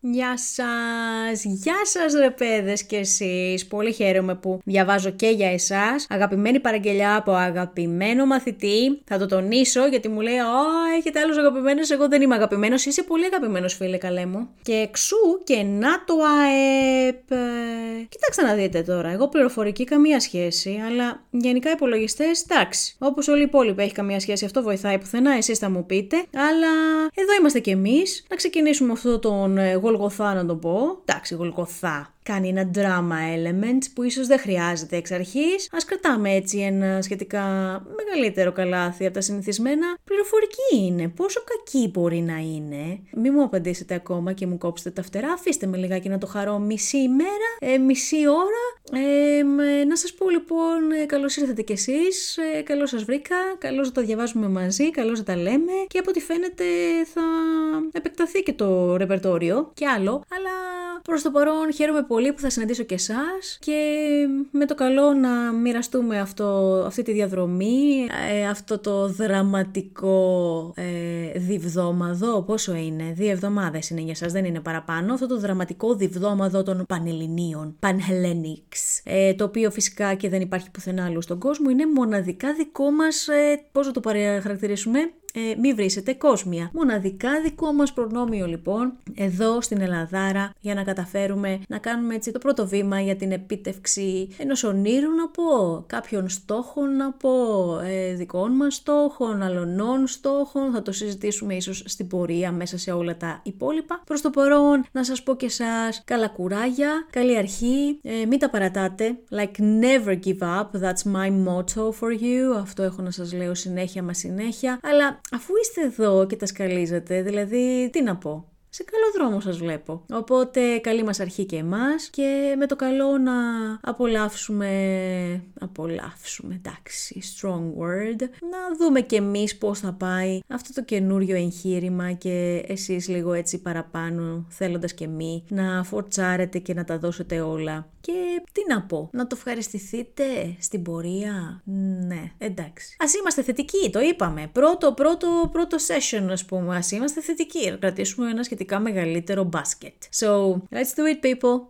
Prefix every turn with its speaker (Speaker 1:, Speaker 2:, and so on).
Speaker 1: Γεια σας, γεια σας ρε παιδες και εσείς. Πολύ χαίρομαι που διαβάζω και για εσάς. Αγαπημένη παραγγελιά από αγαπημένο μαθητή. Θα το τονίσω γιατί μου λέει «Α, έχετε άλλους αγαπημένους, εγώ δεν είμαι αγαπημένος». Είσαι πολύ αγαπημένος φίλε καλέ μου. Και εξού και να το ΑΕΠ. Κοιτάξτε να δείτε τώρα, εγώ πληροφορική καμία σχέση, αλλά γενικά υπολογιστές, εντάξει. Όπως όλοι οι υπόλοιποι έχει καμία σχέση, αυτό βοηθάει πουθενά, εσείς θα μου πείτε. Αλλά εδώ είμαστε κι εμείς. Να ξεκινήσουμε αυτό τον ε, Γολγοθά να το πω. Εντάξει, Γολγοθά κάνει ένα drama element που ίσως δεν χρειάζεται εξ αρχής. Ας κρατάμε έτσι ένα σχετικά μεγαλύτερο καλάθι από τα συνηθισμένα. Πληροφορική είναι. Πόσο κακή μπορεί να είναι. Μην μου απαντήσετε ακόμα και μου κόψετε τα φτερά. Αφήστε με λιγάκι να το χαρώ μισή ημέρα, ε, μισή ώρα. Ε, να σας πω λοιπόν ε, καλώς ήρθατε κι εσείς, ε, καλώς σας βρήκα, καλώς να τα διαβάζουμε μαζί, καλώς να τα λέμε και από ό,τι φαίνεται θα επεκταθεί και το ρεπερτόριο και άλλο, αλλά προς το παρόν χαίρομαι πολύ πολύ που θα συναντήσω και εσάς και με το καλό να μοιραστούμε αυτό, αυτή τη διαδρομή, ε, αυτό το δραματικό ε, διβδόμαδο, πόσο είναι, δύο εβδομάδες είναι για σας, δεν είναι παραπάνω, αυτό το δραματικό διβδόμαδο των Πανελληνίων, Πανhellenics, ε, το οποίο φυσικά και δεν υπάρχει πουθενά άλλο στον κόσμο, είναι μοναδικά δικό μας, ε, πώς το παραχαρακτηρίσουμε, ε, μη βρίσετε κόσμια. Μοναδικά δικό μας προνόμιο λοιπόν εδώ στην Ελλαδάρα για να καταφέρουμε να κάνουμε έτσι το πρώτο βήμα για την επίτευξη ενός ονείρου να πω, κάποιων στόχων να πω, ε, δικών μας στόχων, αλωνών στόχων, θα το συζητήσουμε ίσως στην πορεία μέσα σε όλα τα υπόλοιπα. Προς το παρόν να σας πω και εσάς καλά κουράγια, καλή αρχή, ε, μην τα παρατάτε, like never give up, that's my motto for you, αυτό έχω να σας λέω συνέχεια μα συνέχεια, αλλά αφού είστε εδώ και τα σκαλίζετε, δηλαδή τι να πω σε καλό δρόμο σας βλέπω. Οπότε καλή μας αρχή και εμάς και με το καλό να απολαύσουμε, απολαύσουμε, εντάξει, strong word, να δούμε και εμείς πώς θα πάει αυτό το καινούριο εγχείρημα και εσείς λίγο έτσι παραπάνω θέλοντας και μη να φορτσάρετε και να τα δώσετε όλα. Και τι να πω, να το ευχαριστηθείτε στην πορεία; Ναι, εντάξει. Α είμαστε θετικοί, το είπαμε. Πρώτο, πρώτο, πρώτο session, ας πούμε. Α είμαστε θετικοί. Να κρατήσουμε ένα σχετικά μεγαλύτερο μπάσκετ. So, let's do it, people.